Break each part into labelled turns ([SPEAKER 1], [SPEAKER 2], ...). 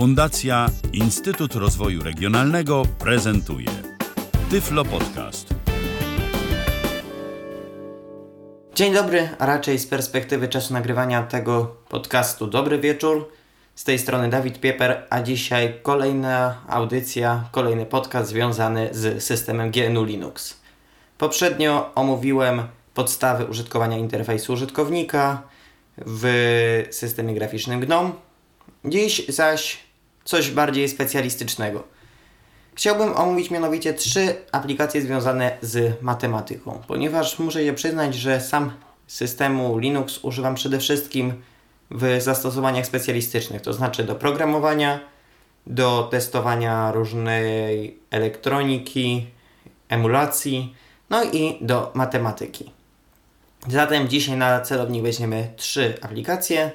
[SPEAKER 1] Fundacja Instytut Rozwoju Regionalnego prezentuje Tyflo Podcast.
[SPEAKER 2] Dzień dobry, a raczej z perspektywy czasu nagrywania tego podcastu dobry wieczór. Z tej strony Dawid Pieper, a dzisiaj kolejna audycja, kolejny podcast związany z systemem GNU Linux. Poprzednio omówiłem podstawy użytkowania interfejsu użytkownika w systemie graficznym GNOME. Dziś zaś coś bardziej specjalistycznego. Chciałbym omówić mianowicie trzy aplikacje związane z matematyką, ponieważ muszę się przyznać, że sam systemu Linux używam przede wszystkim w zastosowaniach specjalistycznych, to znaczy do programowania, do testowania różnej elektroniki, emulacji, no i do matematyki. Zatem dzisiaj na celownik weźmiemy trzy aplikacje,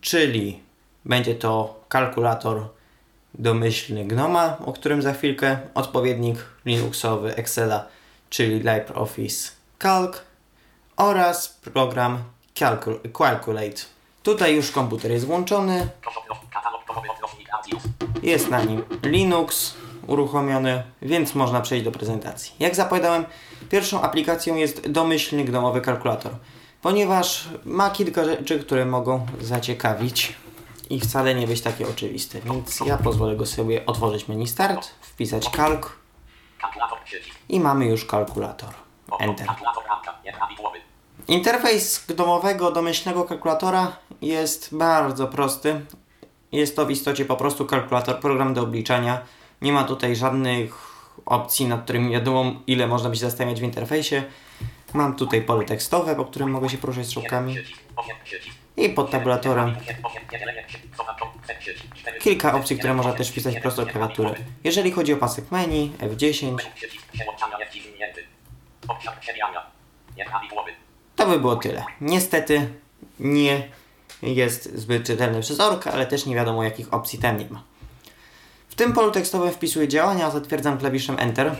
[SPEAKER 2] czyli będzie to kalkulator domyślny Gnoma, o którym za chwilkę, odpowiednik Linuxowy Excela, czyli LibreOffice Calc oraz program Calcul Calculate. Tutaj już komputer jest włączony, jest na nim Linux uruchomiony, więc można przejść do prezentacji. Jak zapowiadałem, pierwszą aplikacją jest domyślny gnomowy kalkulator, ponieważ ma kilka rzeczy, które mogą zaciekawić i wcale nie być takie oczywiste, więc ja pozwolę go sobie otworzyć menu Start, wpisać kalk i mamy już kalkulator. Enter. Interfejs domowego domyślnego kalkulatora jest bardzo prosty. Jest to w istocie po prostu kalkulator, program do obliczania. Nie ma tutaj żadnych opcji, nad którymi wiadomo ile można by się w interfejsie. Mam tutaj pole tekstowe, po którym mogę się poruszać strzałkami. I pod tabulatorem kilka opcji, które można też wpisać prosto w klawiaturę. Jeżeli chodzi o pasek menu, F10, to by było tyle. Niestety nie jest zbyt czytelny przez orka, ale też nie wiadomo jakich opcji tam nie ma. W tym polu tekstowym wpisuję działania, zatwierdzam klawiszem Enter.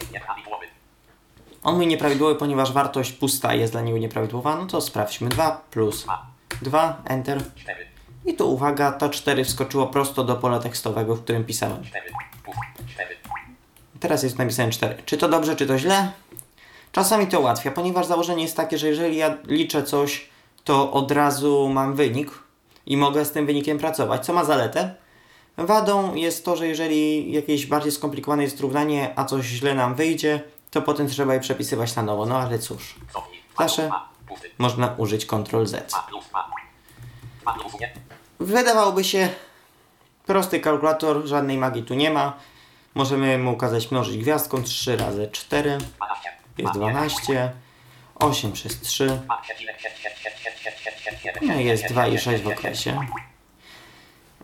[SPEAKER 2] On mój nieprawidłowy, ponieważ wartość pusta jest dla niego nieprawidłowa, no to sprawdźmy 2 plus 2, Enter. I tu uwaga, to 4 wskoczyło prosto do pola tekstowego, w którym pisałem. Teraz jest napisane 4. Czy to dobrze, czy to źle? Czasami to ułatwia, ponieważ założenie jest takie, że jeżeli ja liczę coś, to od razu mam wynik i mogę z tym wynikiem pracować, co ma zaletę. Wadą jest to, że jeżeli jakieś bardziej skomplikowane jest równanie, a coś źle nam wyjdzie, to potem trzeba je przepisywać na nowo. No ale cóż, zawsze można użyć Ctrl Z. Wydawałoby się prosty kalkulator, żadnej magii tu nie ma. Możemy mu ukazać mnożyć gwiazdką 3 razy 4 jest 12, 8 przez 3, no jest 2 i 6 w okresie.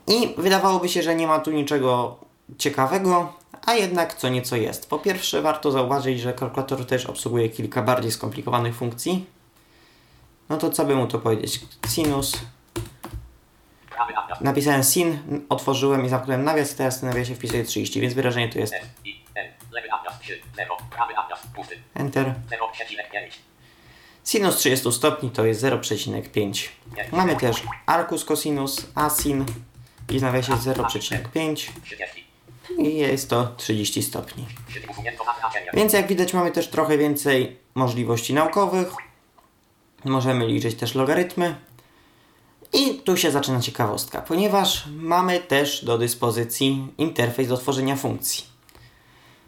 [SPEAKER 2] I wydawałoby się, że nie ma tu niczego ciekawego, a jednak co nieco jest. Po pierwsze warto zauważyć, że kalkulator też obsługuje kilka bardziej skomplikowanych funkcji. No to co by mu to powiedzieć? Sinus. Napisałem sin, otworzyłem i zamknąłem nawias, teraz w nawiasie wpisuję 30, więc wyrażenie to jest Enter. Sinus 30 stopni to jest 0,5. Mamy też arcus cosinus, asin i w nawiasie 0,5 i jest to 30 stopni. Więc jak widać mamy też trochę więcej możliwości naukowych. Możemy liczyć też logarytmy. I tu się zaczyna ciekawostka, ponieważ mamy też do dyspozycji interfejs do tworzenia funkcji.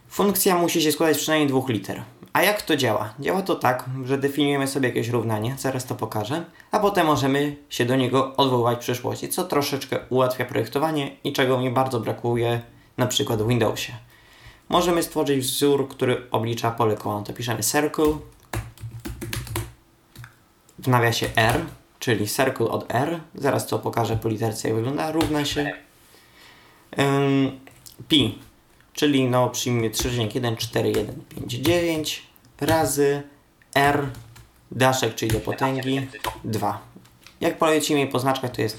[SPEAKER 2] Funkcja musi się składać przynajmniej dwóch liter. A jak to działa? Działa to tak, że definiujemy sobie jakieś równanie, zaraz to pokażę, a potem możemy się do niego odwoływać w przyszłości, co troszeczkę ułatwia projektowanie i czego mi bardzo brakuje na przykład w Windowsie. Możemy stworzyć wzór, który oblicza pole koła. To piszemy circle w nawiasie R, czyli circle od R. Zaraz to pokażę po literce jak wygląda. Równa się um, pi czyli no przyjmie 3,14159 razy r daszek, czyli do potęgi 2. Jak polecimy po znaczkach to jest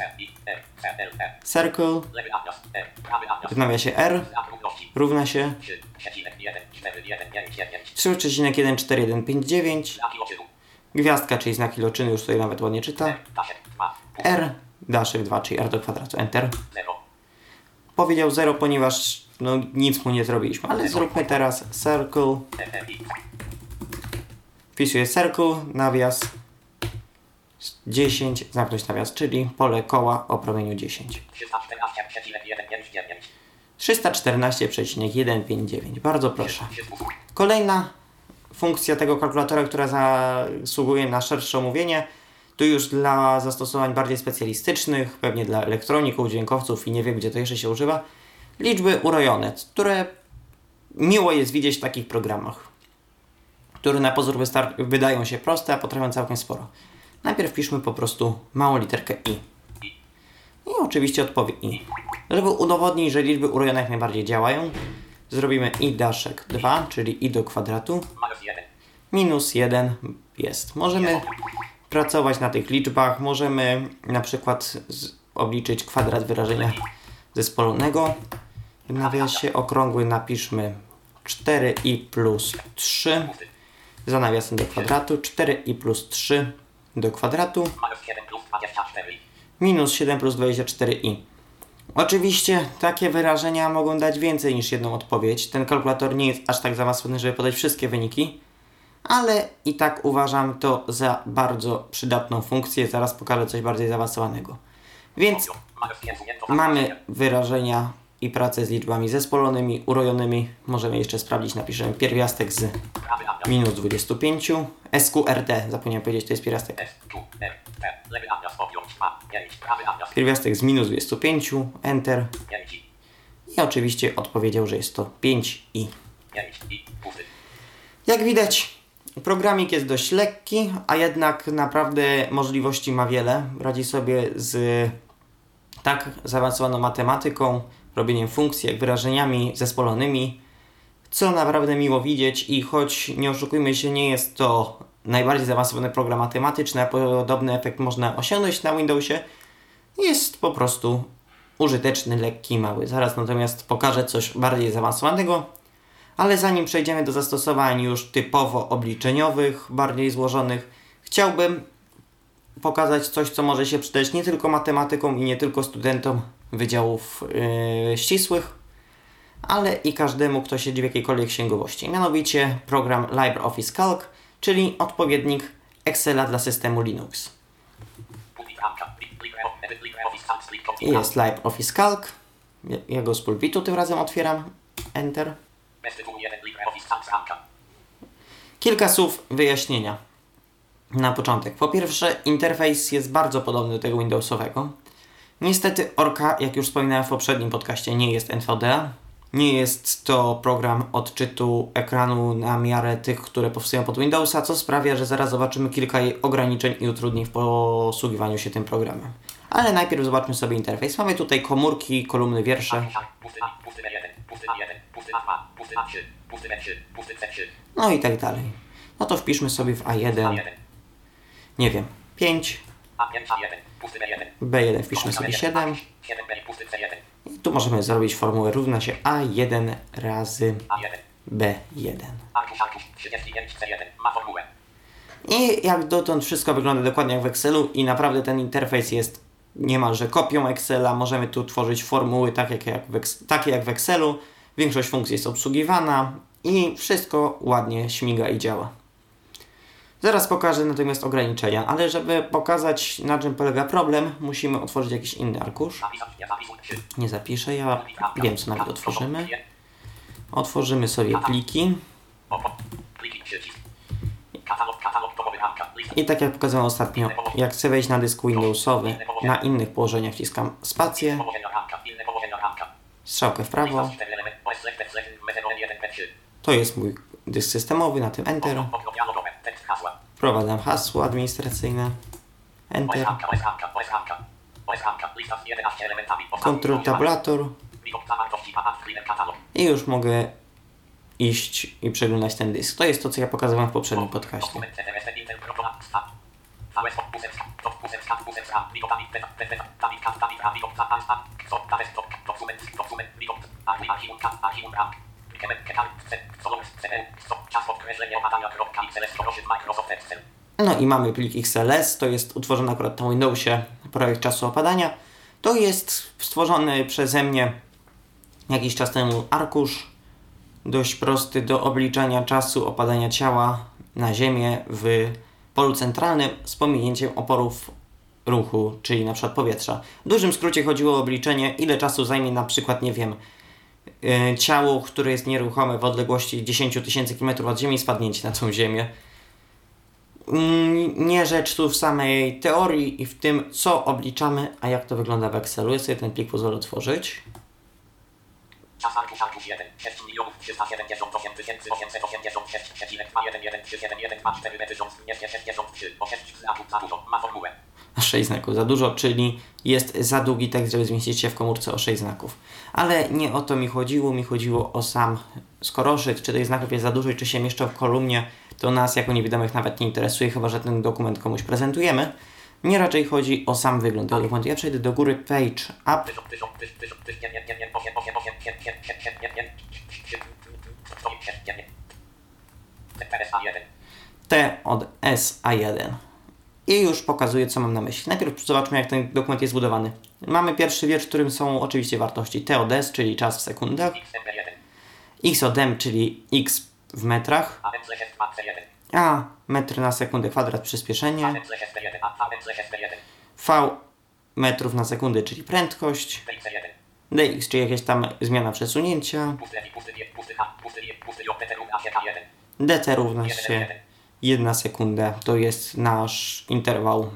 [SPEAKER 2] circle w nawiasie r równa się 3,14159 gwiazdka, czyli znak iloczyny, już tutaj nawet ładnie czyta r daszek 2, czyli r do kwadratu, enter powiedział 0, ponieważ no, nic mu nie zrobiliśmy. Ale zróbmy teraz circle. Wpisuję circle, nawias 10, zamknąć nawias, czyli pole koła o promieniu 10. 314,159. Bardzo proszę. Kolejna funkcja tego kalkulatora, która zasługuje na szersze omówienie, to już dla zastosowań bardziej specjalistycznych, pewnie dla elektroników, dźwiękowców i nie wiem, gdzie to jeszcze się używa, liczby urojone, które miło jest widzieć w takich programach, które na pozór wydają się proste, a potrafią całkiem sporo. Najpierw piszmy po prostu małą literkę i. I oczywiście odpowie i. Żeby udowodnić, że liczby urojone jak najbardziej działają, zrobimy i daszek 2, czyli i do kwadratu. Minus 1 jest. Możemy pracować na tych liczbach. Możemy na przykład obliczyć kwadrat wyrażenia zespolonego. W nawiasie okrągły napiszmy 4i plus 3 za nawiasem do kwadratu. 4i plus 3 do kwadratu minus 7 plus 24i. Oczywiście takie wyrażenia mogą dać więcej niż jedną odpowiedź. Ten kalkulator nie jest aż tak zaawansowany, żeby podać wszystkie wyniki, ale i tak uważam to za bardzo przydatną funkcję. Zaraz pokażę coś bardziej zaawansowanego. Więc mamy wyrażenia i pracę z liczbami zespolonymi, urojonymi. Możemy jeszcze sprawdzić, napiszemy pierwiastek z minus 25. SQRT, zapomniałem powiedzieć, to jest pierwiastek. Pierwiastek z minus 25, Enter. I oczywiście odpowiedział, że jest to 5i. Jak widać, programik jest dość lekki, a jednak naprawdę możliwości ma wiele. Radzi sobie z tak zaawansowaną matematyką, robieniem funkcji, wyrażeniami zespolonymi, co naprawdę miło widzieć i choć nie oszukujmy się, nie jest to najbardziej zaawansowany program matematyczny, a podobny efekt można osiągnąć na Windowsie, jest po prostu użyteczny, lekki, mały. Zaraz natomiast pokażę coś bardziej zaawansowanego, ale zanim przejdziemy do zastosowań już typowo obliczeniowych, bardziej złożonych, chciałbym pokazać coś, co może się przydać nie tylko matematykom i nie tylko studentom wydziałów yy, ścisłych, ale i każdemu, kto siedzi w jakiejkolwiek księgowości. Mianowicie program LibreOffice Calc, czyli odpowiednik Excela dla systemu Linux. Jest LibreOffice Calc. Jego z pulpitu tym razem otwieram. Enter. Kilka słów wyjaśnienia. Na początek. Po pierwsze, interfejs jest bardzo podobny do tego Windowsowego. Niestety Orca, jak już wspominałem w poprzednim podcaście, nie jest NVDA. Nie jest to program odczytu ekranu na miarę tych, które powstają pod Windowsa, co sprawia, że zaraz zobaczymy kilka jej ograniczeń i utrudnień w posługiwaniu się tym programem. Ale najpierw zobaczmy sobie interfejs. Mamy tutaj komórki, kolumny, wiersze. No i tak dalej. No to wpiszmy sobie w A1, nie wiem, 5. B1 wpiszmy sobie 7. I tu możemy zrobić formułę równa się A1 razy B1. I jak dotąd wszystko wygląda dokładnie jak w Excelu i naprawdę ten interfejs jest niemalże kopią Excela. Możemy tu tworzyć formuły jak takie jak w Excelu. Większość funkcji jest obsługiwana i wszystko ładnie śmiga i działa. Zaraz pokażę natomiast ograniczenia, ale żeby pokazać na czym polega problem, musimy otworzyć jakiś inny arkusz. Nie zapiszę, ja wiem co nawet otworzymy. Otworzymy sobie pliki. I tak jak pokazałem ostatnio, jak chcę wejść na dysk Windowsowy, na innych położeniach wciskam spację, strzałkę w prawo. To jest mój dysk systemowy, na tym Enter. Wprowadzam hasło administracyjne. Enter. Kontrol tabulator. I już mogę iść i przeglądać ten dysk. To jest to, co ja pokazywałem w poprzednim podcaście. No i mamy plik XLS, to jest utworzony akurat na Windowsie projekt czasu opadania. To jest stworzony przeze mnie jakiś czas temu arkusz dość prosty do obliczania czasu opadania ciała na Ziemię w polu centralnym z pominięciem oporów ruchu, czyli na przykład powietrza. W dużym skrócie chodziło o obliczenie, ile czasu zajmie na przykład, nie wiem, ciało, które jest nieruchome w odległości 10 tysięcy km od Ziemi, spadnięcie na tą Ziemię. Mm, Nie rzecz tu w samej teorii i w tym, co obliczamy, a jak to wygląda w Excelu. Ja sobie ten plik pozwolę otworzyć.
[SPEAKER 3] Czas arkusz arkusz 1, 6 milionów 378 tysięcy 886,21137 metry rząd nie 63, 8 znaków za dużo, ma formułę a
[SPEAKER 2] 6 znaków za dużo, czyli jest za długi tekst, żeby zmieścić się w komórce o 6 znaków. Ale nie o to mi chodziło, mi chodziło o sam skoroszyt, czy tych znaków jest za dużo i czy się mieszczą w kolumnie, to nas jako niewidomych nawet nie interesuje, chyba że ten dokument komuś prezentujemy. Mnie raczej chodzi o sam wygląd tego dokumentu. Ja przejdę do góry page up. T od S A1. I już pokazuję, co mam na myśli. Najpierw zobaczmy, jak ten dokument jest zbudowany. Mamy pierwszy wiersz, w którym są oczywiście wartości T od S, czyli czas w sekundach,
[SPEAKER 3] XMP1.
[SPEAKER 2] X od M, czyli X w metrach,
[SPEAKER 3] AM zlech matce 1.
[SPEAKER 2] A metr na sekundę kwadrat przyspieszenie,
[SPEAKER 3] AM zlech SP1. AM zlech SP1.
[SPEAKER 2] V metrów na sekundę, czyli prędkość,
[SPEAKER 3] PX1.
[SPEAKER 2] dx, czyli jakaś tam zmiana przesunięcia,
[SPEAKER 3] Pusty L, pusty D, pusty H, pusty I, pusty J, PT równa się K1.
[SPEAKER 2] dt równa się 1 sekunda, to jest nasz interwał,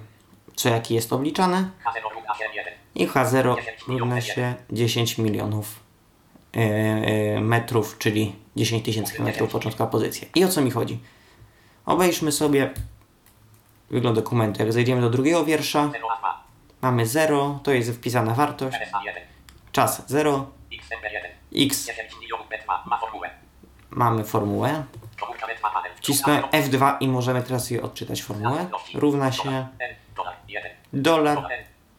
[SPEAKER 2] co jaki jest obliczany,
[SPEAKER 3] H0 równa się 1.
[SPEAKER 2] i H0 równa się 10 milionów e, e, metrów, czyli 10 tysięcy metrów początkowa pozycja. I o co mi chodzi? Obejrzmy sobie wygląd dokumentu. Jak zejdziemy do drugiego wiersza,
[SPEAKER 3] 0 A2.
[SPEAKER 2] mamy 0, to jest wpisana wartość,
[SPEAKER 3] RSA1.
[SPEAKER 2] czas 0,
[SPEAKER 3] XMP1.
[SPEAKER 2] x
[SPEAKER 3] 10 milionów met ma, ma formułę.
[SPEAKER 2] mamy formułę, Wcisnę F2 i możemy teraz je odczytać formułę. Równa się
[SPEAKER 3] dolar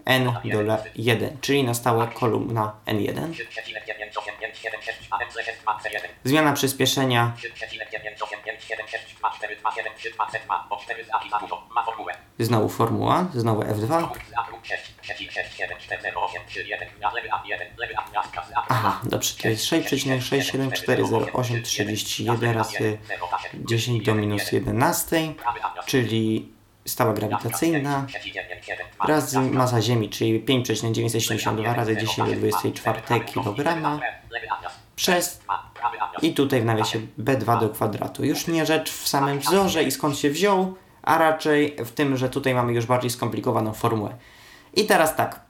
[SPEAKER 2] N dolar 1, czyli na stałe kolumna N1. Zmiana przyspieszenia Znowu formuła, znowu F2. Aha, dobrze, to jest 6,6740831 razy 10 do minus 11, czyli stała grawitacyjna razy masa Ziemi, czyli 5,972 razy 10 do 24 kg przez i tutaj w nawiasie B2 do kwadratu. Już nie rzecz w samym wzorze i skąd się wziął, a raczej w tym, że tutaj mamy już bardziej skomplikowaną formułę. I teraz tak,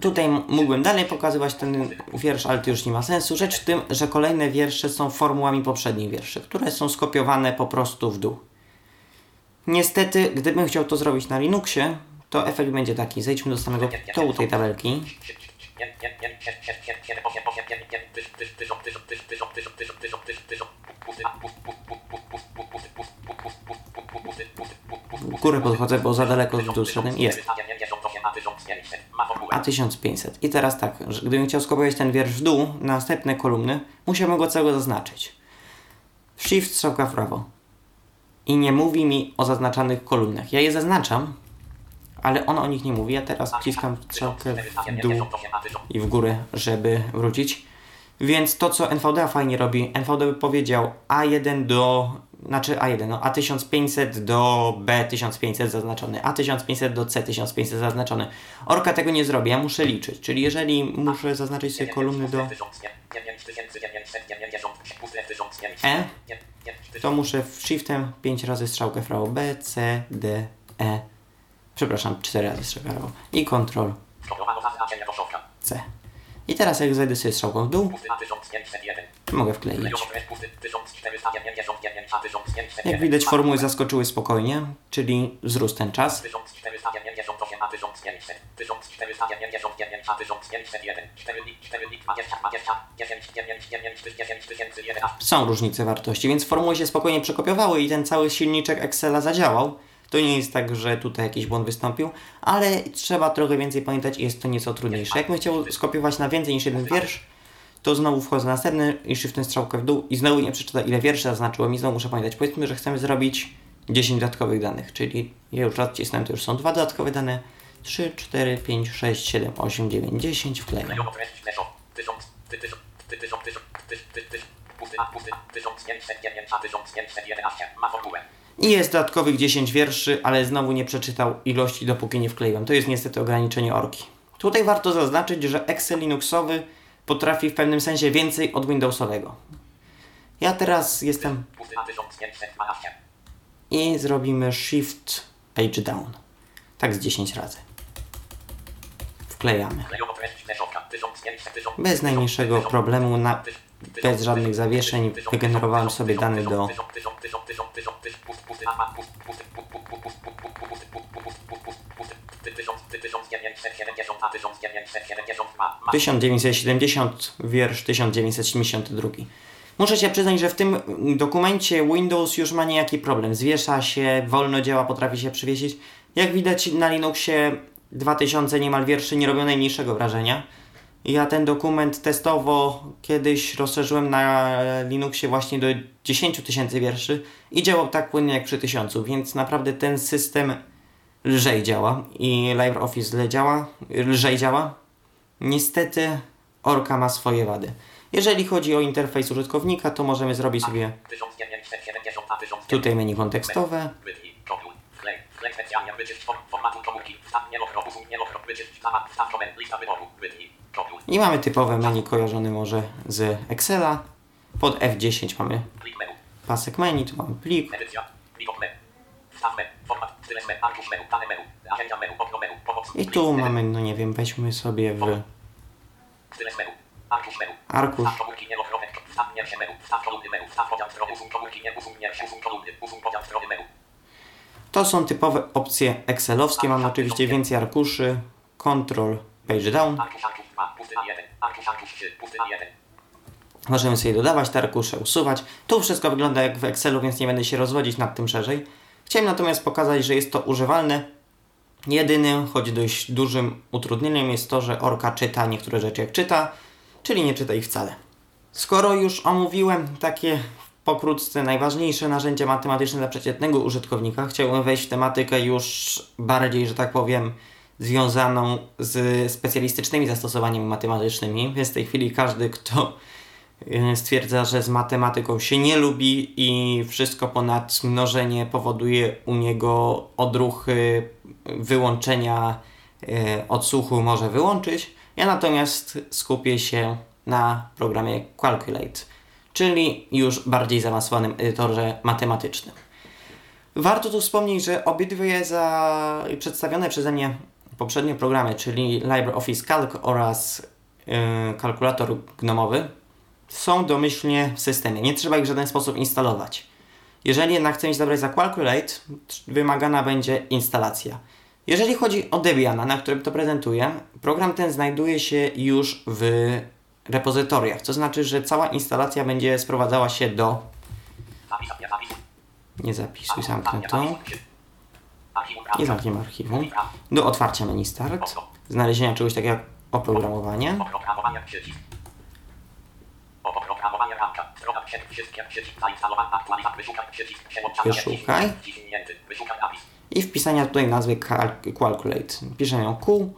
[SPEAKER 2] Tutaj mógłbym dalej pokazywać ten wiersz, ale to już nie ma sensu. Rzecz w tym, że kolejne wiersze są formułami poprzednich wierszy, które są skopiowane po prostu w dół. Niestety, gdybym chciał to zrobić na Linuxie, to efekt będzie taki. Zejdźmy do samego dołu tej tabelki. Górę podchodzę, bo za daleko w dół szedłem. Jest. A 1500. I teraz tak, że gdybym chciał skopiować ten wiersz w dół, na następne kolumny, musiałbym go całego zaznaczyć. Shift strzałka w prawo. I nie mówi mi o zaznaczanych kolumnach. Ja je zaznaczam, ale on o nich nie mówi. Ja teraz wciskam strzałkę w dół i w górę, żeby wrócić. Więc to, co NVDA fajnie robi, NVDA by powiedział A1 do, znaczy A1, no A1500 do B1500 zaznaczony, A1500 do C1500 zaznaczony. Orka tego nie zrobi, ja muszę liczyć, czyli jeżeli muszę zaznaczyć sobie kolumny do E, to muszę shiftem 5 razy strzałkę w B, C, D, E, przepraszam, 4 razy prawo i Ctrl C. I teraz jak zejdę sobie strzałką w dół, mogę wkleić. Jak widać formuły zaskoczyły spokojnie, czyli wzrósł ten czas. Są różnice wartości, więc formuły się spokojnie przekopiowały i ten cały silniczek Excela zadziałał. To nie jest tak, że tutaj jakiś błąd wystąpił, ale trzeba trochę więcej pamiętać i jest to nieco trudniejsze. Jakbym chciał skopiować na więcej niż jeden wiersz, to znowu wchodzę na następny i shiftem strzałkę w dół i znowu nie przeczyta ile wierszy zaznaczyłem i znowu muszę pamiętać. Powiedzmy, że chcemy zrobić 10 dodatkowych danych, czyli ja już raz wcisnąłem, to już są dwa dodatkowe dane. 3, 4, 5, 6, 7, 8, 9, 10 wklejam.
[SPEAKER 3] Pusty, pusty, 1509, a 1511 ma formułę.
[SPEAKER 2] I jest dodatkowych 10 wierszy, ale znowu nie przeczytał ilości, dopóki nie wkleiłem. To jest niestety ograniczenie orki. Tutaj warto zaznaczyć, że Excel Linuxowy potrafi w pewnym sensie więcej od Windowsowego. Ja teraz jestem
[SPEAKER 3] Pusty, a 1512.
[SPEAKER 2] i zrobimy Shift Page Down. Tak z 10 razy. Wklejamy.
[SPEAKER 3] Klejowo treść fleszowka, 1500, 1000,
[SPEAKER 2] Bez najmniejszego problemu, na, bez żadnych zawieszeń wygenerowałem sobie dane do
[SPEAKER 3] Ty, tysiąc, ty, 1970, a 1970 ma, ma.
[SPEAKER 2] 1970, wiersz 1972. Muszę się przyznać, że w tym dokumencie Windows już ma niejaki problem. Zwiesza się, wolno działa, potrafi się przywiesić. Jak widać na Linuxie 2000 niemal wierszy nie robią najmniejszego wrażenia. Ja ten dokument testowo kiedyś rozszerzyłem na Linuxie właśnie do 10 tysięcy wierszy i działał tak płynnie jak przy 1000, więc naprawdę ten system lżej działa i LibreOffice działa, lżej działa. Niestety Orka ma swoje wady. Jeżeli chodzi o interfejs użytkownika, to możemy zrobić sobie
[SPEAKER 3] 1970, a 1900
[SPEAKER 2] tutaj menu kontekstowe.
[SPEAKER 3] Formatu komórki, lista wyboru,
[SPEAKER 2] I mamy typowe menu kojarzone może z Excela. Pod F10 mamy pasek menu, tu mamy plik. I tu mamy, no nie wiem, weźmy sobie w
[SPEAKER 3] arkusz
[SPEAKER 2] To są typowe opcje Excelowskie. Mamy oczywiście więcej arkuszy. Control Page Down.
[SPEAKER 3] arkusz, arkusz 2, pusty A1, arkusz, arkusz 3, pusty A1,
[SPEAKER 2] Możemy sobie dodawać te arkusze, usuwać. Tu wszystko wygląda jak w Excelu, więc nie będę się rozwodzić nad tym szerzej. Chciałem natomiast pokazać, że jest to używalne. Jedynym, choć dość dużym utrudnieniem jest to, że Orka czyta niektóre rzeczy jak czyta, czyli nie czyta ich wcale. Skoro już omówiłem takie pokrótce najważniejsze narzędzia matematyczne dla przeciętnego użytkownika, chciałbym wejść w tematykę już bardziej, że tak powiem, związaną z specjalistycznymi zastosowaniami matematycznymi. Więc w tej chwili każdy, kto y, stwierdza, że z matematyką się nie lubi i wszystko ponad mnożenie powoduje u niego odruchy wyłączenia y, odsłuchu może wyłączyć. Ja natomiast skupię się na programie Calculate, czyli już bardziej zaawansowanym edytorze matematycznym. Warto tu wspomnieć, że obydwie za przedstawione przeze mnie poprzednie programy, czyli LibreOffice Calc oraz yy, kalkulator gnomowy, są domyślnie w systemie. Nie trzeba ich w żaden sposób instalować. Jeżeli jednak chcemy się zabrać za Calculate, wymagana będzie instalacja. Jeżeli chodzi o Debiana, na którym to prezentuję, program ten znajduje się już w repozytoriach, to znaczy, że cała instalacja będzie sprowadzała się do...
[SPEAKER 3] Nie
[SPEAKER 2] zapisuj, zamknę to. I zamkniemy archiwum. Do otwarcia menu Start, znalezienia czegoś takiego jak oprogramowanie.
[SPEAKER 3] Wyszukaj
[SPEAKER 2] i wpisania tutaj nazwy cal- Calculate. Piszemy ją Q E.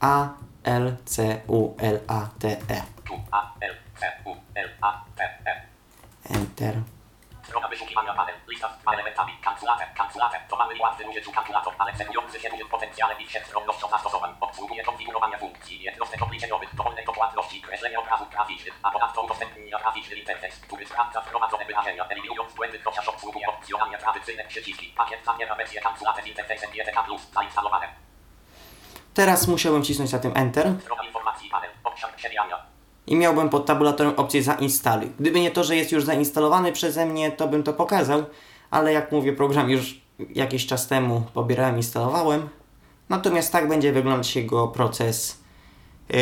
[SPEAKER 3] Tu A L C U L A T E.
[SPEAKER 2] Enter.
[SPEAKER 3] Strona wyszukiwania panel. Lista z dwa elementami. Kalkulator. Kalkulator. To mały i łatwy użyciu kalkulator, ale celujący się dużym potencjałem i wszechstronnością zastosowań. Obsługuje konfigurowania funkcji, jednostek obliczeniowych, dowolnej dokładności, kreślenie obrazów graficznych, a ponadto udostępnia graficzny interfejs, który sprawdza wprowadzone wyrażenia, eliminując błędy, chociaż obsługuje opcjonalnie tradycyjne przyciski. Pakiet zawiera wersję kalkulator z interfejsem GTK+, zainstalowane.
[SPEAKER 2] Teraz musiałbym wcisnąć na tym Enter
[SPEAKER 3] Strona informacji panel. Obszar przewijania.
[SPEAKER 2] I miałbym pod tabulatorem opcję zainstaluj. Gdyby nie to, że jest już zainstalowany przeze mnie, to bym to pokazał, ale jak mówię, program już jakiś czas temu pobierałem, instalowałem. Natomiast tak będzie wyglądać jego proces yy,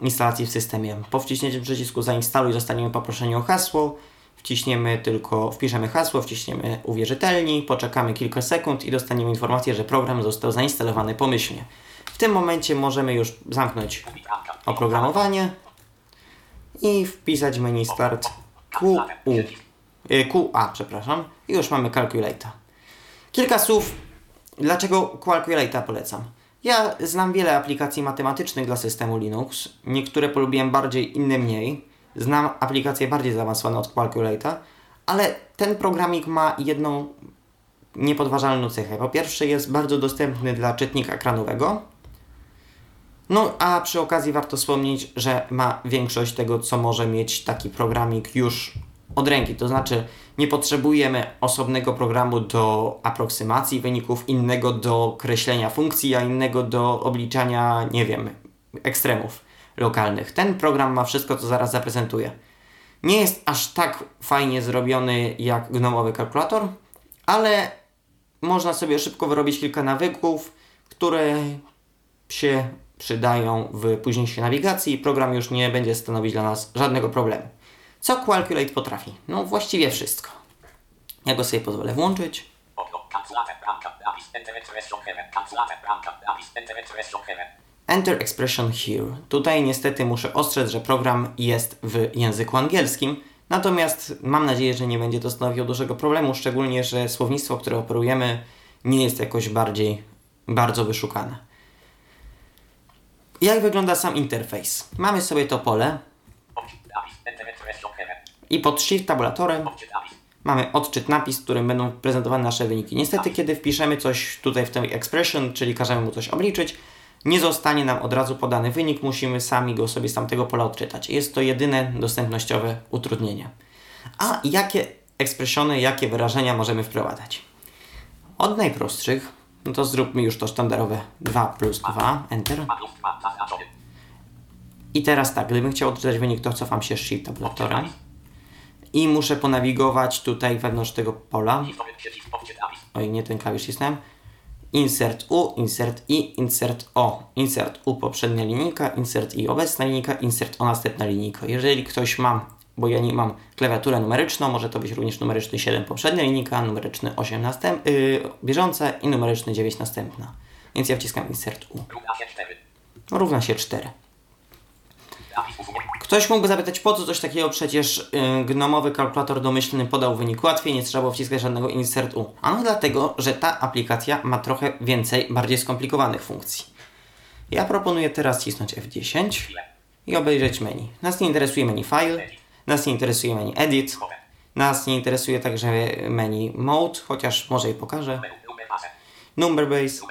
[SPEAKER 2] instalacji w systemie. Po wciśnięciu przycisku zainstaluj zostaniemy poproszeni o hasło. Wciśniemy tylko, wpiszemy hasło, wciśniemy uwierzytelnij, poczekamy kilka sekund i dostaniemy informację, że program został zainstalowany pomyślnie. W tym momencie możemy już zamknąć oprogramowanie i wpisać menu Start QU, y, QA, przepraszam, i już mamy Calculator. Kilka słów, dlaczego Calculator polecam. Ja znam wiele aplikacji matematycznych dla systemu Linux. Niektóre polubiłem bardziej, inne mniej. Znam aplikacje bardziej zaawansowane od Calculate'a, ale ten programik ma jedną niepodważalną cechę. Po pierwsze jest bardzo dostępny dla czytnika ekranowego. No a przy okazji warto wspomnieć, że ma większość tego, co może mieć taki programik już od ręki. To znaczy nie potrzebujemy osobnego programu do aproksymacji wyników, innego do kreślenia funkcji, a innego do obliczania, nie wiem, ekstremów lokalnych. Ten program ma wszystko, co zaraz zaprezentuję. Nie jest aż tak fajnie zrobiony jak gnomowy kalkulator, ale można sobie szybko wyrobić kilka nawyków, które się przydają w późniejszej nawigacji i program już nie będzie stanowić dla nas żadnego problemu. Co Calculate potrafi? No właściwie wszystko. Ja go sobie pozwolę włączyć.
[SPEAKER 3] Enter expression here.
[SPEAKER 2] Tutaj niestety muszę ostrzec, że program jest w języku angielskim, natomiast mam nadzieję, że nie będzie to stanowiło dużego problemu, szczególnie, że słownictwo, które operujemy, nie jest jakoś bardziej bardzo wyszukane. Jak wygląda sam interfejs? Mamy sobie to pole i pod Shift tabulatorem mamy odczyt napis, w którym będą prezentowane nasze wyniki. Niestety, kiedy wpiszemy coś tutaj w tej expression, czyli każemy mu coś obliczyć, nie zostanie nam od razu podany wynik, musimy sami go sobie z tamtego pola odczytać. Jest to jedyne dostępnościowe utrudnienie. A jakie ekspresjony, jakie wyrażenia możemy wprowadzać? Od najprostszych, no to zróbmy już to sztandarowe 2 plus 2, Enter. I teraz tak, gdybym chciał odczytać wynik, to cofam się Shift tabulatorem i muszę ponawigować tutaj wewnątrz tego pola. Oj, nie ten klawisz cisnąłem. Insert U, insert I, insert O. Insert U poprzednia linijka, insert I obecna linijka, insert O następna linijka. Jeżeli ktoś ma, bo ja nie mam klawiaturę numeryczną, może to być również numeryczny 7 poprzednia linijka, numeryczny 8 następ, yy, bieżące i numeryczny 9 następna. Więc ja wciskam insert U.
[SPEAKER 3] Równa się 4.
[SPEAKER 2] Równa się 4.
[SPEAKER 3] Napis usunie.
[SPEAKER 2] Ktoś mógłby zapytać, po co coś takiego? Przecież yy, gnomowy kalkulator domyślny podał wynik łatwiej, nie trzeba było wciskać żadnego insert U. Ano dlatego, że ta aplikacja ma trochę więcej, bardziej skomplikowanych funkcji. Ja proponuję teraz cisnąć F10
[SPEAKER 3] Chwilę.
[SPEAKER 2] i obejrzeć menu. Nas nie interesuje menu File, nas nie interesuje menu Edit, nas nie interesuje także menu Mode, chociaż może i pokażę. Number Base,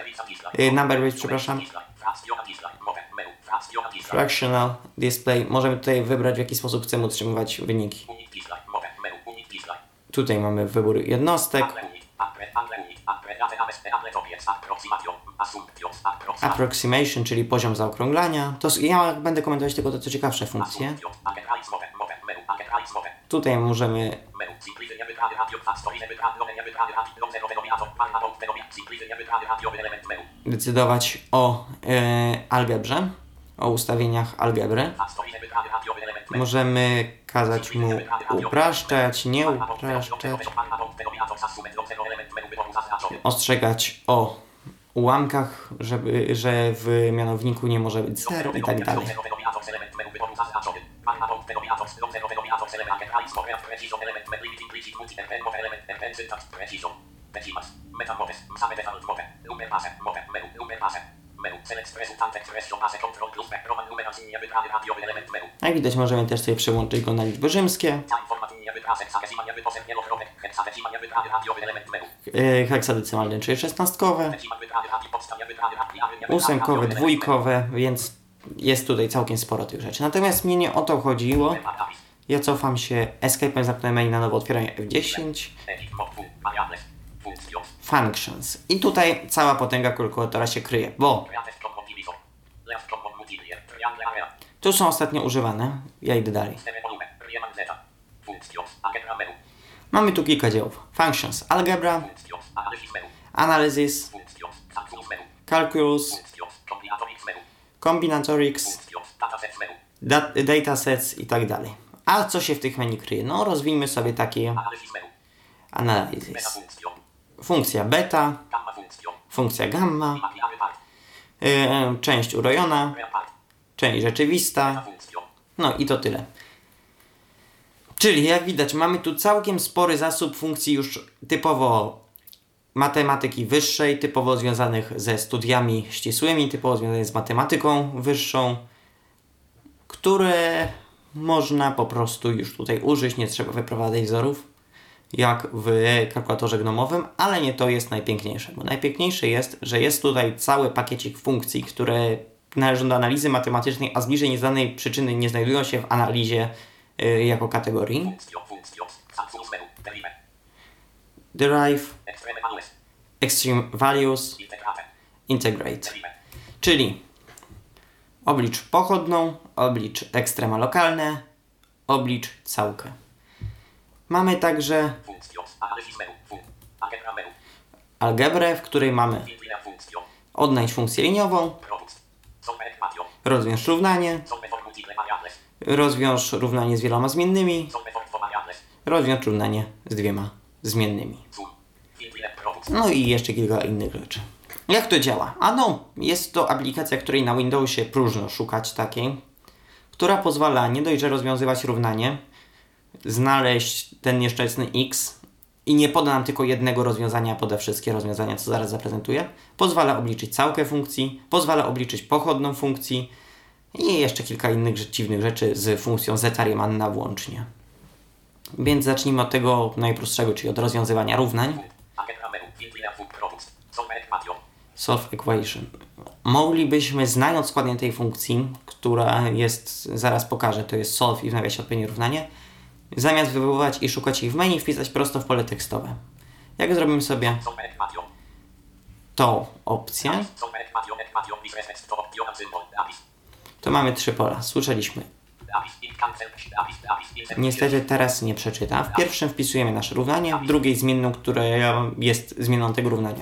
[SPEAKER 2] yy, Number Base, przepraszam.
[SPEAKER 3] Fractional
[SPEAKER 2] Display. Możemy tutaj wybrać, w jaki sposób chcemy utrzymywać wyniki. Tutaj mamy wybór jednostek.
[SPEAKER 3] Approximation.
[SPEAKER 2] Czyli poziom zaokrąglania. To ja będę komentować tylko te co ciekawsze funkcje. Tutaj możemy decydować o e, algebrze, o ustawieniach algebry. Możemy kazać mu upraszczać, nie upraszczać, ostrzegać o ułamkach, żeby, że w mianowniku nie może być zero i tak dalej. Jak widać możemy też sobie przełączyć go na liczby rzymskie, e, heksadecymalne, czyli szesnastkowe, ósemkowe, dwójkowe, więc jest tutaj całkiem sporo tych rzeczy. Natomiast mnie nie o to chodziło. Ja cofam się Escape'em, zamknę menu na nowo, otwieram F10, Functions. I tutaj cała potęga kalkulatora się kryje, bo tu są ostatnio używane. Ja idę dalej. Mamy tu kilka działów. Functions, Algebra, Analysis, Calculus, Combinatorics, dat- Datasets i tak dalej. A co się w tych menu kryje? No, rozwijmy sobie takie Analysis. Funkcja beta, funkcja gamma, yy, część urojona, część rzeczywista, no i to tyle. Czyli jak widać mamy tu całkiem spory zasób funkcji już typowo matematyki wyższej, typowo związanych ze studiami ścisłymi, typowo związanych z matematyką wyższą, które można po prostu już tutaj użyć, nie trzeba wyprowadzać wzorów, jak w kalkulatorze gnomowym, ale nie to jest najpiękniejsze, bo najpiękniejsze jest, że jest tutaj cały pakiecik funkcji, które należą do analizy matematycznej, a z bliżej nieznanej przyczyny nie znajdują się w analizie y, jako kategorii.
[SPEAKER 3] Funkcjo, funkcjo.
[SPEAKER 2] Derive,
[SPEAKER 3] Extreme values. Integrate.
[SPEAKER 2] Czyli oblicz pochodną, oblicz ekstrema lokalne, oblicz całkę. Mamy także algebrę, w której mamy odnajdź funkcję liniową, rozwiąż równanie, rozwiąż równanie z wieloma zmiennymi, rozwiąż równanie z dwiema zmiennymi. No i jeszcze kilka innych rzeczy. Jak to działa? Ano, jest to aplikacja, której na Windowsie próżno szukać takiej, która pozwala nie dość, że rozwiązywać równanie, znaleźć ten nieszczęsny x i nie poda nam tylko jednego rozwiązania, poda wszystkie rozwiązania, co zaraz zaprezentuję. Pozwala obliczyć całkę funkcji, pozwala obliczyć pochodną funkcji i jeszcze kilka innych dziwnych rzeczy z funkcją zeta Riemanna włącznie. Więc zacznijmy od tego najprostszego, czyli od rozwiązywania równań. Solve equation. Moglibyśmy, znając składnię tej funkcji, która jest, zaraz pokażę, to jest solve i w nawiasie odpowiednie równanie, zamiast wywoływać i szukać ich w menu, wpisać prosto w pole tekstowe. Jak zrobimy sobie tą opcję,
[SPEAKER 3] to
[SPEAKER 2] mamy trzy pola. Słyszeliśmy. Niestety teraz nie przeczyta. W pierwszym wpisujemy nasze równanie, w drugiej zmienną, która jest zmienną tego równania.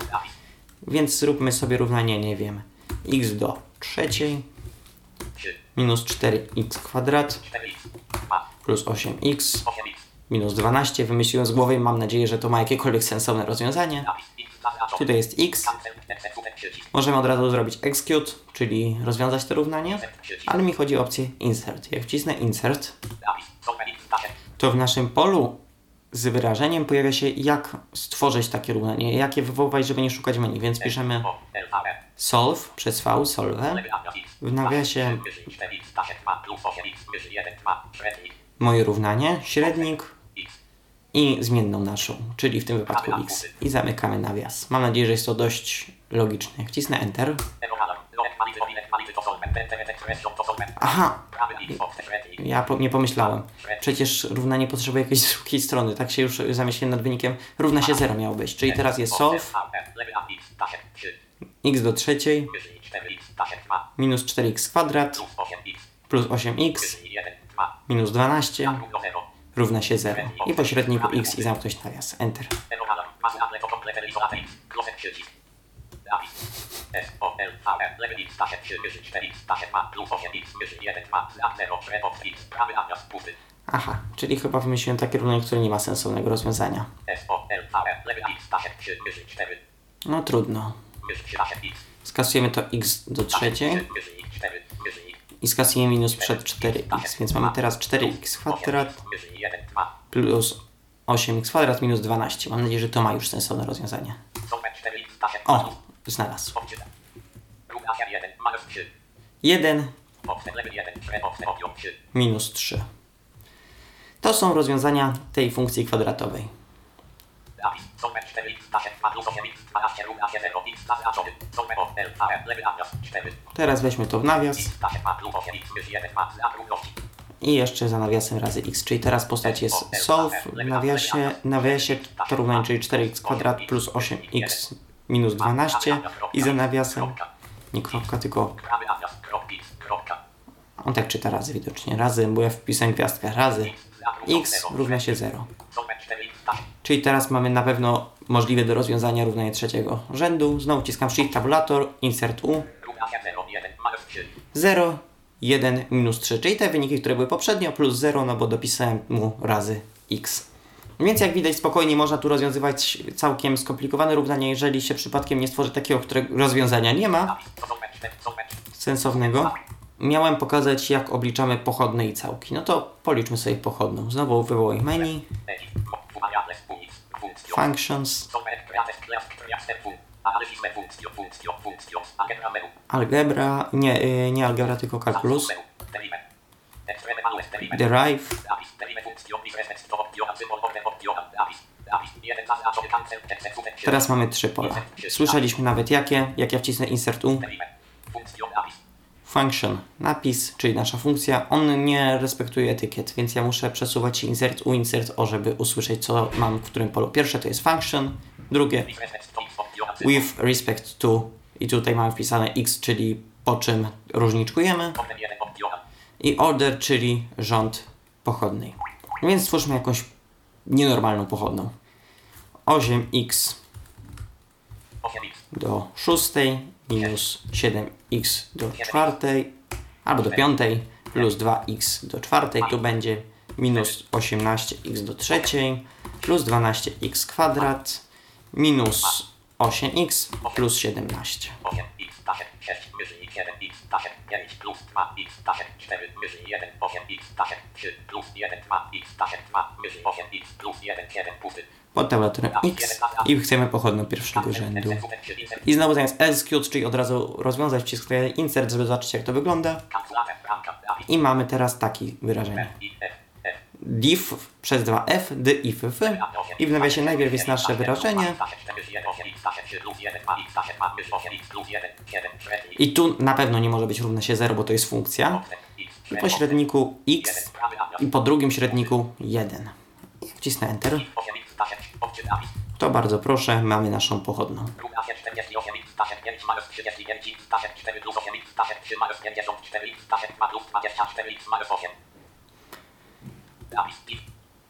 [SPEAKER 2] Więc zróbmy sobie równanie, nie wiem, x do trzeciej
[SPEAKER 3] 3.
[SPEAKER 2] minus 4x kwadrat
[SPEAKER 3] 4x. 2.
[SPEAKER 2] plus 8x
[SPEAKER 3] 8x.
[SPEAKER 2] minus 12. Wymyśliłem z głowy mam nadzieję, że to ma jakiekolwiek sensowne rozwiązanie. Tutaj jest x. Możemy od razu zrobić execute, czyli rozwiązać to równanie, ale mi chodzi o opcję insert. Jak wcisnę insert, to w naszym polu z wyrażeniem pojawia się jak stworzyć takie równanie, jak je wywołać, żeby nie szukać menu, więc piszemy solve przez V, solve, w nawiasie
[SPEAKER 3] Wyżej 4x. Dash. 2. Plus 8x. Wyżej 1. 2. Średnik.
[SPEAKER 2] moje równanie, średnik. I zmienną naszą, czyli w tym wypadku x. I zamykamy nawias. Mam nadzieję, że jest to dość logiczne. Wcisnę enter, aha. Ja po, nie pomyślałem. Przecież równanie potrzebuje jakiejś drugiej strony. Tak się już zamyśliłem nad wynikiem. Równa się 0 miało być. Czyli teraz jest solve.
[SPEAKER 3] X. Dash. 3.
[SPEAKER 2] x do trzeciej
[SPEAKER 3] Wyżej 4x. Dash. 2.
[SPEAKER 2] minus 4x kwadrat
[SPEAKER 3] Plus 8x.
[SPEAKER 2] plus 8x
[SPEAKER 3] Wyżej 1. 2.
[SPEAKER 2] minus 12
[SPEAKER 3] Równo 0.
[SPEAKER 2] równa się 0. I po średniku x i zamknąć nawias. Enter.
[SPEAKER 3] Erogalar. Masy Apple. To kompletny izolatę x. Closed przycisk. Apis. S. O. L. A. R. Lewy x. Dash. 3. Wyżej 4x. Dash. 2. Plus 8x. Wyżej 1. 2. Znak 0. Średnik. x. Prawy nawias. Pusty.
[SPEAKER 2] Aha, czyli chyba wymyśliłem takie równanie, które nie ma sensownego rozwiązania.
[SPEAKER 3] S. O. L. A. R. Lewy x. Dash. 3. Wyżej 4.
[SPEAKER 2] No trudno.
[SPEAKER 3] Wyżej 3. Dash. x.
[SPEAKER 2] Skasujemy to x do trzeciej
[SPEAKER 3] Wyżej 4. Wyżej
[SPEAKER 2] i skasujemy minus przed 4x, więc mamy teraz 4x kwadrat
[SPEAKER 3] Wyżej 1. 2.
[SPEAKER 2] plus 8x kwadrat minus 12. Mam nadzieję, że to ma już sensowne rozwiązanie.
[SPEAKER 3] Solver 4x. Dash.
[SPEAKER 2] O, znalazł.
[SPEAKER 3] Odczyta. Równa się 1. Minus 3.
[SPEAKER 2] 1
[SPEAKER 3] Odstęp lewy 1. Średnik. Odstęp odjął 3.
[SPEAKER 2] minus 3. To są rozwiązania tej funkcji kwadratowej.
[SPEAKER 3] Apis. Solver 4x. Dash. 2 plus 8x. 12 równa się 0. x zaznaczony. Solver o. L. A. R. Lewy nawias. 4.
[SPEAKER 2] Teraz weźmy to w nawias
[SPEAKER 3] Dash. 2 plus 8x. Wyżej 1. 2. Znak równości.
[SPEAKER 2] i jeszcze za nawiasem razy x, czyli teraz postać jest solve w nawiasie, nawiasie to równanie, czyli 4x kwadrat plus 8x minus 12 i za nawiasem, nie kropka, tylko on tak czyta razy widocznie, razy, bo ja wpisałem gwiazdkę, razy x równa się 0.
[SPEAKER 3] Solver 4x. Dash.
[SPEAKER 2] Czyli teraz mamy na pewno możliwe do rozwiązania równanie trzeciego rzędu. Znowu wciskam Shift tabulator, insert U,
[SPEAKER 3] Równa się 0. 1. Minus 3.
[SPEAKER 2] 0, 1, minus 3, czyli te wyniki, które były poprzednio, plus 0, no bo dopisałem mu razy x. Więc jak widać spokojnie można tu rozwiązywać całkiem skomplikowane równania, jeżeli się przypadkiem nie stworzy takiego, którego rozwiązania nie ma,
[SPEAKER 3] Apis. To solver 4. Solver 4.
[SPEAKER 2] sensownego. Miałem pokazać jak obliczamy pochodne i całki. No to policzmy sobie pochodną. Znowu wywołaj menu,
[SPEAKER 3] funkcjo. Algebra
[SPEAKER 2] nie, y, nie algebra, tylko kalkulus. Derive. Teraz mamy trzy pola. Słyszeliśmy nawet jakie. Jak ja wcisnę insert U. Function, napis, czyli nasza funkcja, on nie respektuje etykiet, więc ja muszę przesuwać insert U, insert O, żeby usłyszeć, co mam w którym polu. Pierwsze to jest function, drugie with respect to i tutaj mamy wpisane x, czyli po czym różniczkujemy i order, czyli rząd pochodnej. Więc stwórzmy jakąś nienormalną pochodną. 8x
[SPEAKER 3] 8x.
[SPEAKER 2] do 6 minus 7x do 4 albo do 5 plus 2x do 4 to będzie minus 18x do 3 plus 12x kwadrat minus 8x plus 17.
[SPEAKER 3] 8x dash 6 myżni 7x dash 9 plus 2x dash 4 myżni 1 8x dash 3 plus 1 2x dash 2 myżni 8x plus 1 7 pusty.
[SPEAKER 2] Pod tabulatorem x i chcemy pochodną pierwszego rzędu. I znowu zamiast execute, czyli od razu rozwiązać wciskamy insert, żeby zobaczyć jak to wygląda. I mamy teraz takie wyrażenie. diff przez 2f, d i f. I w nawiasie najpierw jest nasze wyrażenie. I tu na pewno nie może być równe się 0, bo to jest funkcja. I po średniku x i po drugim średniku 1. I wcisnę Enter. To bardzo proszę, mamy naszą pochodną.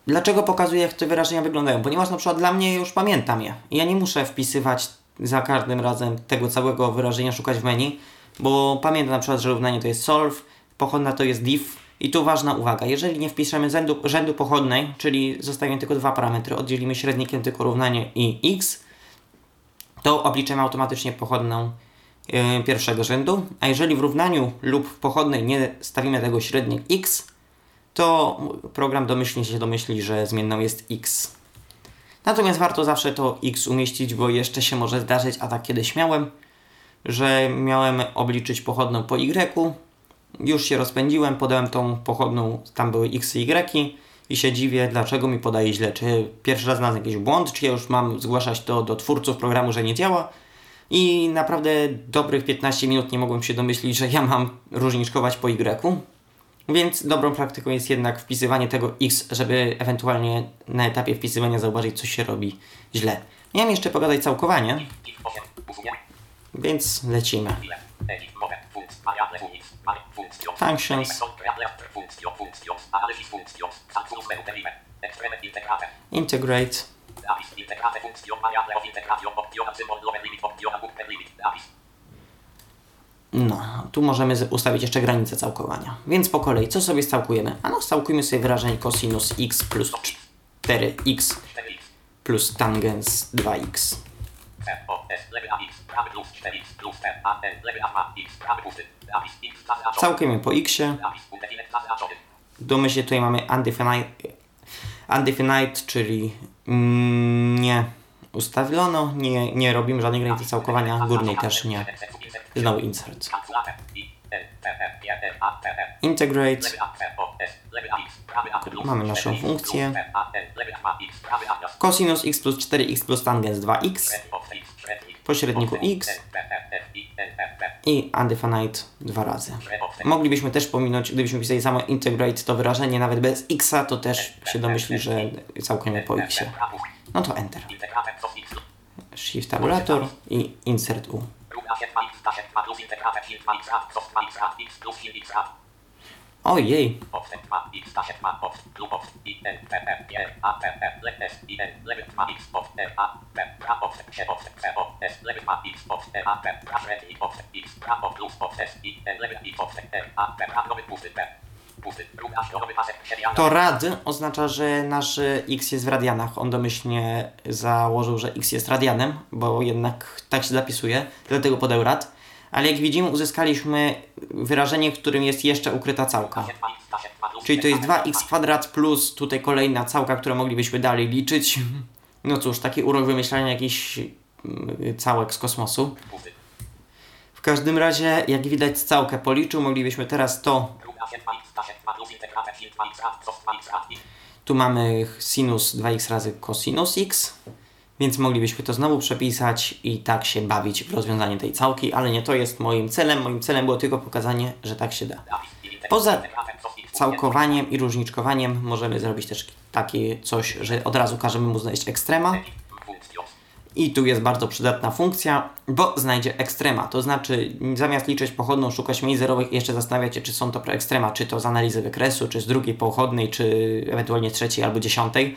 [SPEAKER 2] Dlaczego pokazuję, jak te wyrażenia wyglądają? Ponieważ na przykład dla mnie już pamiętam je. I ja nie muszę wpisywać za każdym razem tego całego wyrażenia, szukać w menu, bo pamiętam na przykład, że równanie to jest solve, pochodna to jest diff. I tu ważna uwaga, jeżeli nie wpiszemy rzędu, rzędu pochodnej, czyli zostawiamy tylko dwa parametry, oddzielimy średnikiem tylko równanie i x, to obliczymy automatycznie pochodną yy, pierwszego rzędu. A jeżeli w równaniu lub w pochodnej nie stawimy tego średnik x, to program domyślnie się domyśli, że zmienną jest x. Natomiast warto zawsze to x umieścić, bo jeszcze się może zdarzyć, a tak kiedyś miałem, że miałem obliczyć pochodną po y, już się rozpędziłem, podałem tą pochodną, tam były x i y i się dziwię, dlaczego mi podaje źle. Czy pierwszy raz znalazłem jakiś błąd, czy ja już mam zgłaszać to do twórców programu, że nie działa. I naprawdę dobrych 15 minut nie mogłem się domyślić, że ja mam różniczkować po y. Więc dobrą praktyką jest jednak wpisywanie tego x, żeby ewentualnie na etapie wpisywania zauważyć, co się robi źle. Miałem jeszcze pogadać całkowanie, więc lecimy. Functions. Integrate. No, tu możemy ustawić jeszcze granicę całkowania. Więc po kolei, co sobie stałkujemy? A no, stałkujmy sobie wyrażenie cosinus x plus 4x plus tangens 2x. Całkujemy po x. Domyślnie tutaj mamy undefinite, undefinite czyli nie ustawiono, nie, nie robimy żadnej granicy całkowania, górnej też nie. Znowu insert. Integrate. Mamy naszą funkcję. Cosinus x plus 4x plus tangens 2x po średniku x i undefinite dwa razy. Moglibyśmy też pominąć, gdybyśmy pisali samo integrate to wyrażenie nawet bez x, to też się domyśli, że całkujemy po x. No to enter. Shift tabulator i insert u. Ojej, to rad oznacza, że nasz y, x jest w radianach. On domyślnie założył, że x jest radianem, bo jednak tak się zapisuje, dlatego podał rad. Ale jak widzimy, uzyskaliśmy wyrażenie, w którym jest jeszcze ukryta całka. Czyli to jest 2x kwadrat plus tutaj kolejna całka, którą moglibyśmy dalej liczyć. No cóż, taki urok wymyślania jakichś mm, całek z kosmosu. W każdym razie, jak widać, całkę policzył. Moglibyśmy teraz to.
[SPEAKER 3] Druga się 2 x się 2 plus integratę sin 2x raz cos 2x raz x.
[SPEAKER 2] Tu mamy sinus 2x razy cosinus x, więc moglibyśmy to znowu przepisać i tak się bawić w rozwiązanie tej całki, ale nie to jest moim celem. Moim celem było tylko pokazanie, że tak się da. Poza całkowaniem i różniczkowaniem możemy zrobić też takie coś, że od razu każemy mu znaleźć ekstrema. I tu jest bardzo przydatna funkcja, bo znajdzie ekstrema. To znaczy, zamiast liczyć pochodną, szukać miejsc zerowych jeszcze zastanawiać się, czy są to ekstrema, czy to z analizy wykresu, czy z drugiej pochodnej, czy ewentualnie trzeciej albo dziesiątej.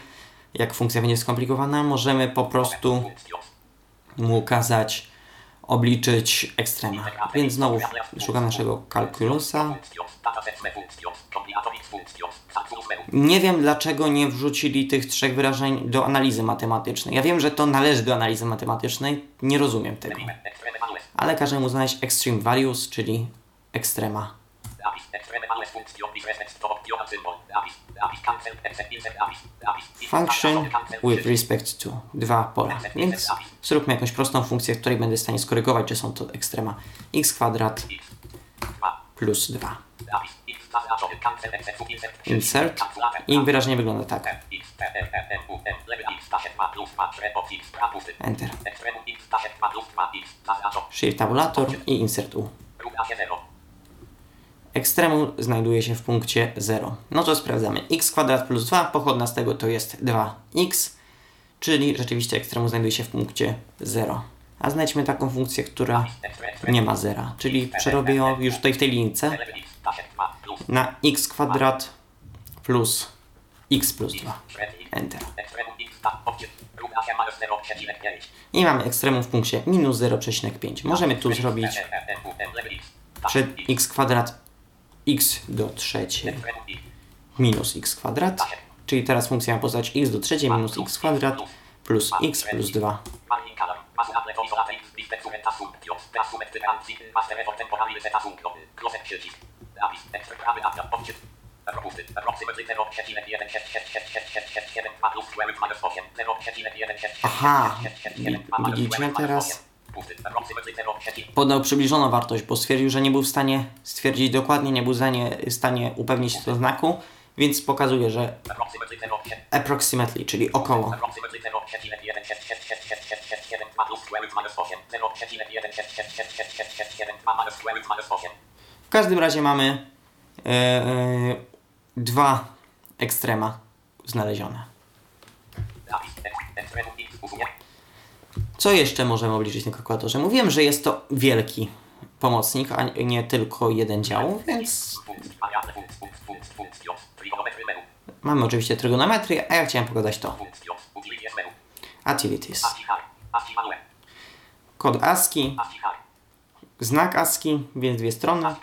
[SPEAKER 2] Jak funkcja będzie skomplikowana, możemy po prostu mu kazać obliczyć ekstrema. Więc znowu szukam naszego kalkulusa. Nie wiem, dlaczego nie wrzucili tych trzech wyrażeń do analizy matematycznej. Ja wiem, że to należy do analizy matematycznej, nie rozumiem tego. Ale każe mu znaleźć extreme values, czyli ekstrema. Function with respect to. Dwa pola. Więc zróbmy jakąś prostą funkcję, której będę w stanie skorygować, czy są to ekstrema. x kwadrat
[SPEAKER 3] X. 2.
[SPEAKER 2] plus 2.
[SPEAKER 3] Dawid. X zaznaczowy. Cancel. Except to insert.
[SPEAKER 2] I wyraźnie wygląda tak.
[SPEAKER 3] X. M, U, M. Lewy X. Dash 2 plus 2. Szrep od X. Prapusty.
[SPEAKER 2] Enter.
[SPEAKER 3] Extremum X. Dash 2 plus 2 X. Zaznaczony.
[SPEAKER 2] Shift tabulator i insert u.
[SPEAKER 3] Równa się 0.
[SPEAKER 2] Ekstremum znajduje się w punkcie 0. No to sprawdzamy. x kwadrat plus 2, pochodna z tego to jest 2x, czyli rzeczywiście ekstremum znajduje się w punkcie 0. A znajdźmy taką funkcję, która nie ma zera, czyli przerobię ją już tutaj w tej linijce
[SPEAKER 3] Lewy X. Dash 2 plus
[SPEAKER 2] na x kwadrat plus x plus 2.
[SPEAKER 3] Szrep X.
[SPEAKER 2] Enter.
[SPEAKER 3] Extremum X. Dash obciąg. Równa się minus 0,5.
[SPEAKER 2] I mamy ekstremum w punkcie minus 0,5. Możemy tu zrobić przed
[SPEAKER 3] x
[SPEAKER 2] kwadrat x do trzeciej minus x kwadrat, czyli teraz funkcja ma poznać x do trzeciej minus x kwadrat plus x plus 2.
[SPEAKER 3] Margin color. Masulatle to isolate X. Dispensumenta sumptio. Reasumet tyrancji. Master effort temporary zeta sumptio. Closet przycisk. Dawid. Ekstr prawy adra. Obciąg. Propusty. Approximately 0,1666667 2 plus square root minus 8. 0,16667
[SPEAKER 2] Aha,
[SPEAKER 3] minus
[SPEAKER 2] teraz?
[SPEAKER 3] 8. Pusty. Approximately 0,1
[SPEAKER 2] Podał przybliżoną wartość, bo stwierdził, że nie był w stanie stwierdzić dokładnie, nie był w stanie, upewnić się do znaku, więc pokazuje, że
[SPEAKER 3] approximately 0,1
[SPEAKER 2] approximately, czyli około.
[SPEAKER 3] approximately 0,1666667 2 plus square root minus 8. 0,1666667 2 minus square root minus 8.
[SPEAKER 2] W każdym razie mamy e, e, dwa ekstrema znalezione. Co jeszcze możemy obliczyć na kalkulatorze? Mówiłem, że jest to wielki pomocnik, a nie tylko jeden dział, więc mamy oczywiście trygonometrię, a ja chciałem pokazać to.
[SPEAKER 3] Manual.
[SPEAKER 2] Kod ASCII, znak ASCII, więc dwie strony.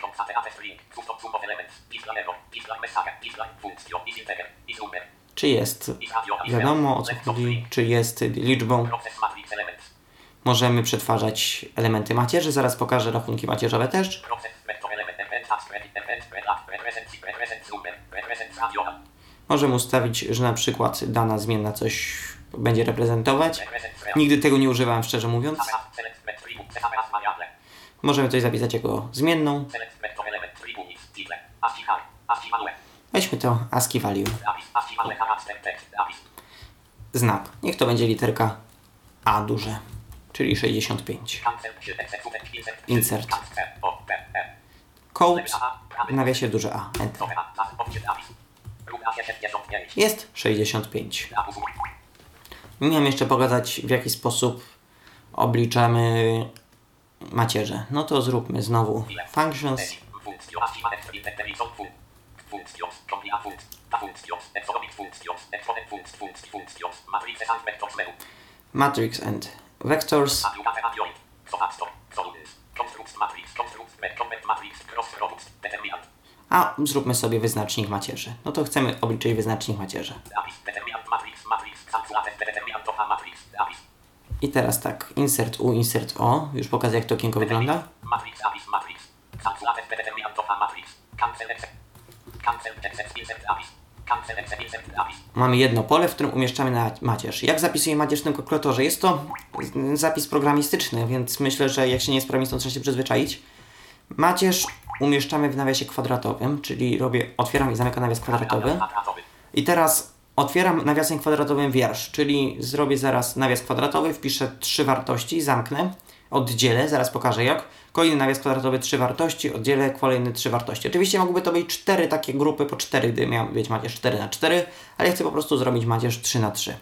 [SPEAKER 2] Czy jest wiadomo o co chodzi, czy jest liczbą. Możemy przetwarzać elementy macierzy, zaraz pokażę rachunki macierzowe też. Możemy ustawić, że na przykład dana zmienna coś będzie reprezentować. Nigdy tego nie używałem, szczerze mówiąc. Możemy coś zapisać jako zmienną. Weźmy to ASCII value. Znak. Niech to będzie literka A duże, czyli 65.
[SPEAKER 3] Cancel. Przy exec. Insert.
[SPEAKER 2] Code w nawiasie duże A. Enter.
[SPEAKER 3] Dobra. Zas. Obciąg. Dawid. Równa się 65.
[SPEAKER 2] Jest 65.
[SPEAKER 3] Dawid.
[SPEAKER 2] Miałem jeszcze pokazać, w jaki sposób obliczamy macierze. No to zróbmy znowu functions. Matrix and vectors. A zróbmy sobie wyznacznik macierzy. No to chcemy obliczyć wyznacznik macierzy. I teraz tak, insert U, insert O. Już pokażę jak to okienko wygląda.
[SPEAKER 3] Cancel. Cancel. Insert. Abyss.
[SPEAKER 2] Mamy jedno pole, w którym umieszczamy macierz. Jak zapisuję macierz w tym kalkulatorze? Jest to zapis programistyczny, więc myślę, że jak się nie jest programistą, trzeba się przyzwyczaić. Macierz umieszczamy w nawiasie kwadratowym, czyli robię, otwieram i zamykam nawias. Kwadratowy. I teraz otwieram nawiasem kwadratowym wiersz, czyli zrobię zaraz nawias kwadratowy, wpiszę trzy wartości, zamknę, oddzielę, zaraz pokażę jak. Kolejny nawias kwadratowy, trzy wartości, oddzielę, kolejne trzy wartości. Oczywiście mogłyby to być cztery takie grupy po cztery, gdy miał być macierz 4 na 4 ale ja chcę po prostu zrobić macierz 3 na 3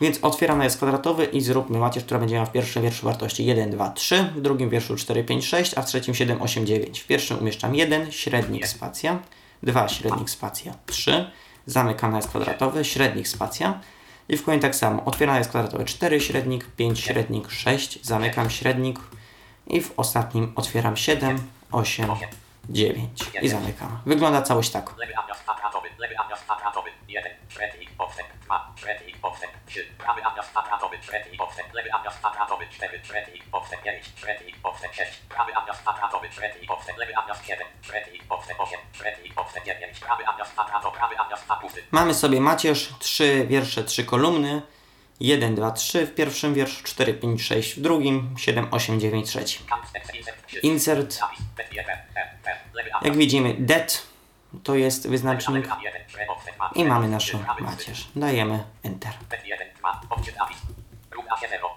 [SPEAKER 2] Więc otwieram nawias kwadratowy i zróbmy macierz, która będzie miała w pierwszym wierszu wartości 1, 2, 3, w drugim wierszu 4, 5, 6, a w trzecim 7, 8, 9. W pierwszym umieszczam 1, średnik spacja, 2, średnik spacja, 3, zamykam nawias kwadratowy, średnik spacja i w kolejnym tak samo. Otwieram nawias kwadratowy 4, średnik, 5, średnik, 6, zamykam średnik i w ostatnim otwieram 7, 8, 9 i zamykam. Wygląda całość tak.
[SPEAKER 3] Lewy nawias kwadratowy. Lewy nawias kwadratowy. 1. Średnik podstęp 2. Średnik podstęp 3. Prawy nawias kwadratowy. Średnik podstęp. Lewy nawias kwadratowy. 4. Średnik podstęp 9. Średnik podstęp 6. Prawy nawias kwadratowy. Średnik podstęp. Lewy nawias 7. Średnik podstęp 8. Średnik podstęp 9. Prawy nawias kwadratowy. Prawy nawias 2 pusty.
[SPEAKER 2] Mamy sobie macierz, 3 wiersze, 3 kolumny. 1, 2, 3 w pierwszym wierszu, 4, 5, 6 w drugim, 7, 8, 9 w
[SPEAKER 3] insert 3.
[SPEAKER 2] Insert,
[SPEAKER 3] Zapis. Bez F, F, F. Lewy
[SPEAKER 2] jak widzimy, det to jest wyznacznik
[SPEAKER 3] Lewy 1. Średnik podstęp 2.
[SPEAKER 2] i mamy naszą macierz. Dajemy Enter.
[SPEAKER 3] Bez 1. 2. Odczyt zapis. Równa się 0.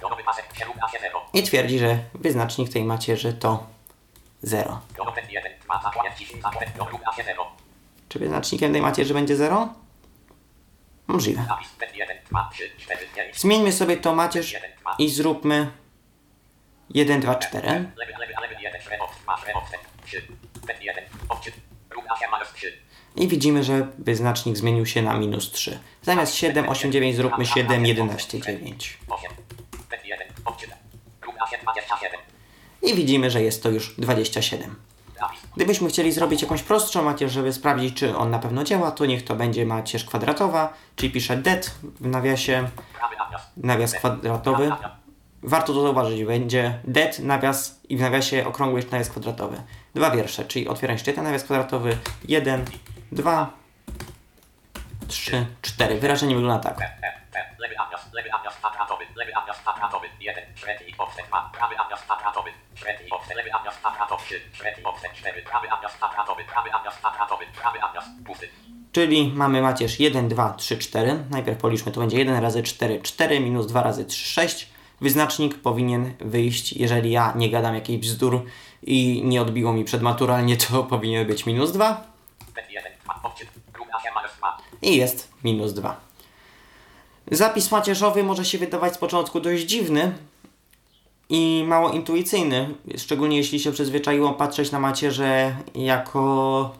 [SPEAKER 3] Gotowy pasek się równa się 0.
[SPEAKER 2] I twierdzi, że wyznacznik tej macierzy to 0.
[SPEAKER 3] Gotowy 1. 2. Zakładek 10. Zakładek równa się 0.
[SPEAKER 2] Czy wyznacznikiem tej macierzy będzie 0? Możliwe.
[SPEAKER 3] Zapis. Bez 1. 2. 3. 4. 5.
[SPEAKER 2] Zmieńmy sobie tą macierz i zróbmy 1, 2, 4.
[SPEAKER 3] Lewy, lewy, lewy 1. Średnik. 2. Średnik. 3. Bez 1. Odczyt. Równa się minus 3.
[SPEAKER 2] I widzimy, że wyznacznik zmienił się na minus 3. Zamiast 7, 8, 9 zróbmy 7, 11, 9.
[SPEAKER 3] 8. Bez 1. Odczyt. Równa się 27.
[SPEAKER 2] I widzimy, że jest to już 27. Gdybyśmy chcieli zrobić jakąś prostszą macierz, żeby sprawdzić, czy on na pewno działa, to niech to będzie macierz kwadratowa, czyli piszę det w nawiasie,
[SPEAKER 3] nawias.
[SPEAKER 2] kwadratowy. Warto to zauważyć, będzie det, nawias i w nawiasie okrągły jeszcze nawias kwadratowy. Dwa wiersze, czyli otwieram jeden nawias kwadratowy, 1, 2, 3, 4. Wyrażenie wygląda tak.
[SPEAKER 3] F, F, F. Lewy nawias. Lewy nawias kwadratowy. Lewy nawias kwadratowy. 1. Średnik podstęp 2. Prawy nawias kwadratowy. Średnik podstęp. Lewy nawias kwadratowy. 3. Średnik podstęp 4. Prawy nawias kwadratowy. Prawy nawias kwadratowy. Prawy nawias pusty.
[SPEAKER 2] Czyli mamy macierz 1, 2, 3, 4. Najpierw policzmy, to będzie 1 razy 4, 4 minus 2 razy 3, 6. Wyznacznik powinien wyjść, jeżeli ja nie gadam jakichś bzdur i nie odbiło mi przedmaturalnie, to powinien być minus 2
[SPEAKER 3] Bez 1. 2. Odczyt. Równa się minus 2.
[SPEAKER 2] i jest minus 2. Zapis macierzowy może się wydawać z początku dość dziwny i mało intuicyjny, szczególnie jeśli się przyzwyczaiło patrzeć na macierze jako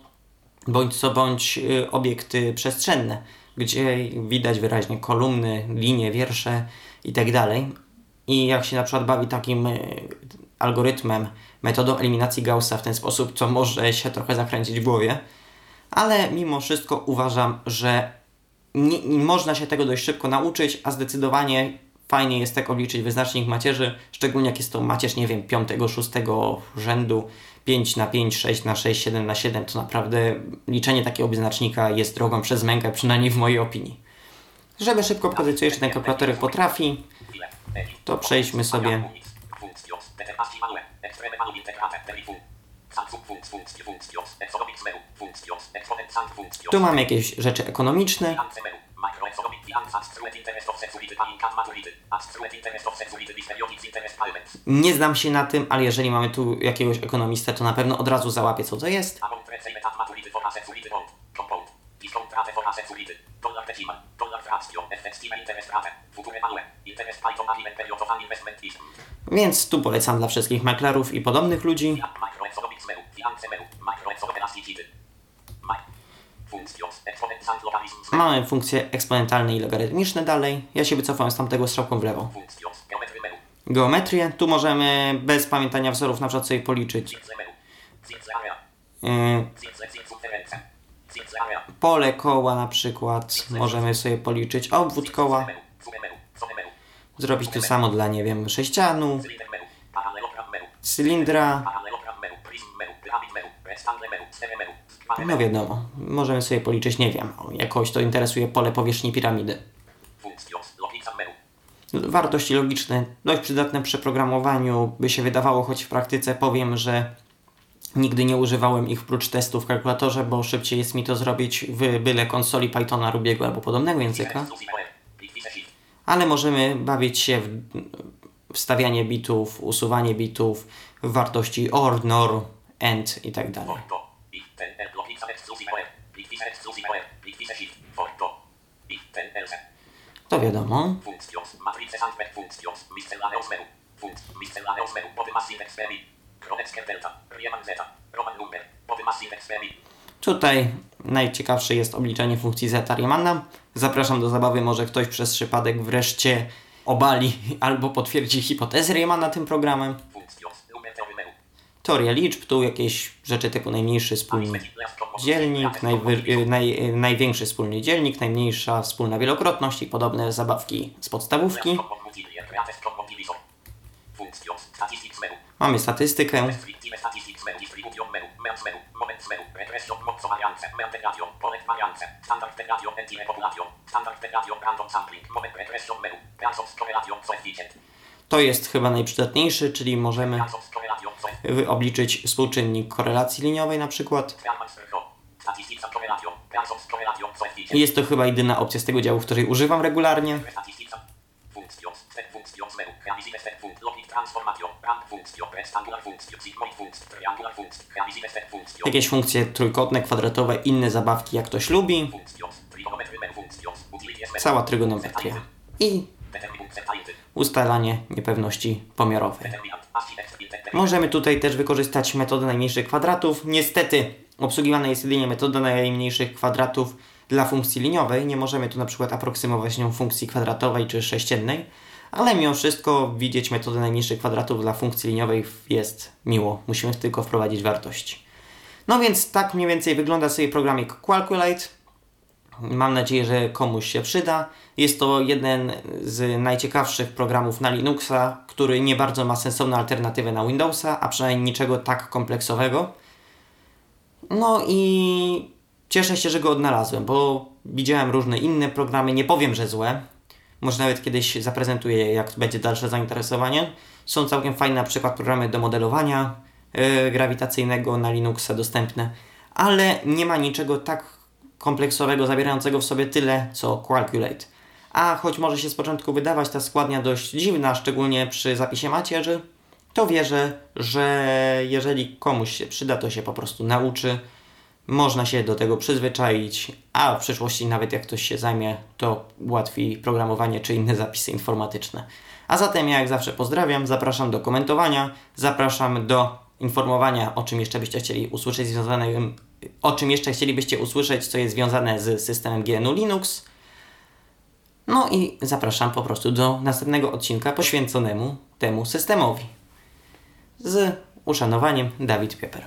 [SPEAKER 2] bądź co bądź y, obiekty przestrzenne, gdzie widać wyraźnie kolumny, linie, wiersze i tak. I jak się na przykład bawi takim y, algorytmem, metodą eliminacji Gaussa w ten sposób, to może się trochę zakręcić w głowie. Ale mimo wszystko uważam, że nie, nie można się tego dość szybko nauczyć, a zdecydowanie fajnie jest tak obliczyć wyznacznik macierzy, szczególnie jak jest to macierz, nie wiem, 5, 6 rzędu, 5 na 5, 6 na 6, 7 na 7, to naprawdę liczenie takiego wyznacznika jest drogą przez mękę, przynajmniej w mojej opinii. Żeby szybko pokazać, co jeszcze ten kalkulator potrafi, to przejdźmy sobie Tu mamy jakieś rzeczy ekonomiczne. Nie znam się na tym, ale jeżeli mamy tu jakiegoś ekonomistę, to na pewno od razu załapie, co to jest.
[SPEAKER 3] Sensibility. Dollar decimal. Dollar fraction. Effective interest rate. Future. Interest Python period of.
[SPEAKER 2] Więc tu polecam dla wszystkich maklerów i podobnych ludzi. Mamy funkcje eksponentalne i logarytmiczne dalej. Ja się wycofam z tamtego strzałką w lewo. Geometrię. Tu możemy bez pamiętania wzorów na przykład sobie policzyć yy, pole koła na przykład. Możemy sobie policzyć. Obwód koła. Zrobić to samo dla, nie wiem, sześcianu, cylindra, No wiadomo, możemy sobie policzyć, nie wiem, jakoś to interesuje pole powierzchni piramidy. Wartości logiczne, dość przydatne przy programowaniu, by się wydawało, choć w praktyce powiem, że nigdy nie używałem ich prócz testów w kalkulatorze, bo szybciej jest mi to zrobić w byle konsoli Pythona, Rubiego albo podobnego języka. Ale możemy bawić się w wstawianie bitów, usuwanie bitów, wartości OR, NOR, AND i tak. To wiadomo.
[SPEAKER 3] Funkcjos. Matrice menu. Menu.
[SPEAKER 2] Tutaj najciekawsze jest obliczenie funkcji zeta Riemanna. Zapraszam do zabawy, może ktoś przez przypadek wreszcie obali albo potwierdzi hipotezę Riemanna tym programem. Teoria liczb, tu jakieś rzeczy typu najmniejszy wspólny dzielnik, najwy, y, naj, y, największy wspólny dzielnik, najmniejsza wspólna wielokrotność i podobne zabawki z podstawówki. Mamy statystykę, to jest chyba najprzydatniejszy, czyli możemy y, obliczyć współczynnik korelacji liniowej na przykład. Jest to chyba jedyna opcja z tego działu, której używam regularnie. Jakieś funkcje trójkątne, kwadratowe, inne zabawki jak ktoś lubi. Cała trygonometria. I ustalanie niepewności pomiarowej. Możemy tutaj też wykorzystać metodę najmniejszych kwadratów. Niestety obsługiwana jest jedynie metoda najmniejszych kwadratów dla funkcji liniowej. Nie możemy tu na przykład aproksymować nią funkcji kwadratowej czy sześciennej, ale mimo wszystko widzieć metodę najmniejszych kwadratów dla funkcji liniowej jest miło. Musimy tylko wprowadzić wartości. No więc tak mniej więcej wygląda sobie programik Calculate. Mam nadzieję, że komuś się przyda. Jest to jeden z najciekawszych programów na Linuxa, który nie bardzo ma sensowną alternatywę na Windowsa, a przynajmniej niczego tak kompleksowego. No i cieszę się, że go odnalazłem, bo widziałem różne inne programy, nie powiem, że złe. Może nawet kiedyś zaprezentuję jak będzie dalsze zainteresowanie. Są całkiem fajne na przykład programy do modelowania yy, grawitacyjnego na Linuxa dostępne, ale nie ma niczego tak kompleksowego, zawierającego w sobie tyle, co Calculate. A choć może się z początku wydawać ta składnia dość dziwna, szczególnie przy zapisie macierzy, to wierzę, że jeżeli komuś się przyda, to się po prostu nauczy. Można się do tego przyzwyczaić, a w przyszłości nawet jak ktoś się zajmie, to ułatwi programowanie czy inne zapisy informatyczne. A zatem ja jak zawsze pozdrawiam, zapraszam do komentowania, zapraszam do informowania o czym jeszcze byście chcieli usłyszeć związanym, o czym jeszcze chcielibyście usłyszeć, co jest związane z systemem GNU Linux. No i zapraszam po prostu do następnego odcinka poświęconemu temu systemowi. Z uszanowaniem Dawid Pieper.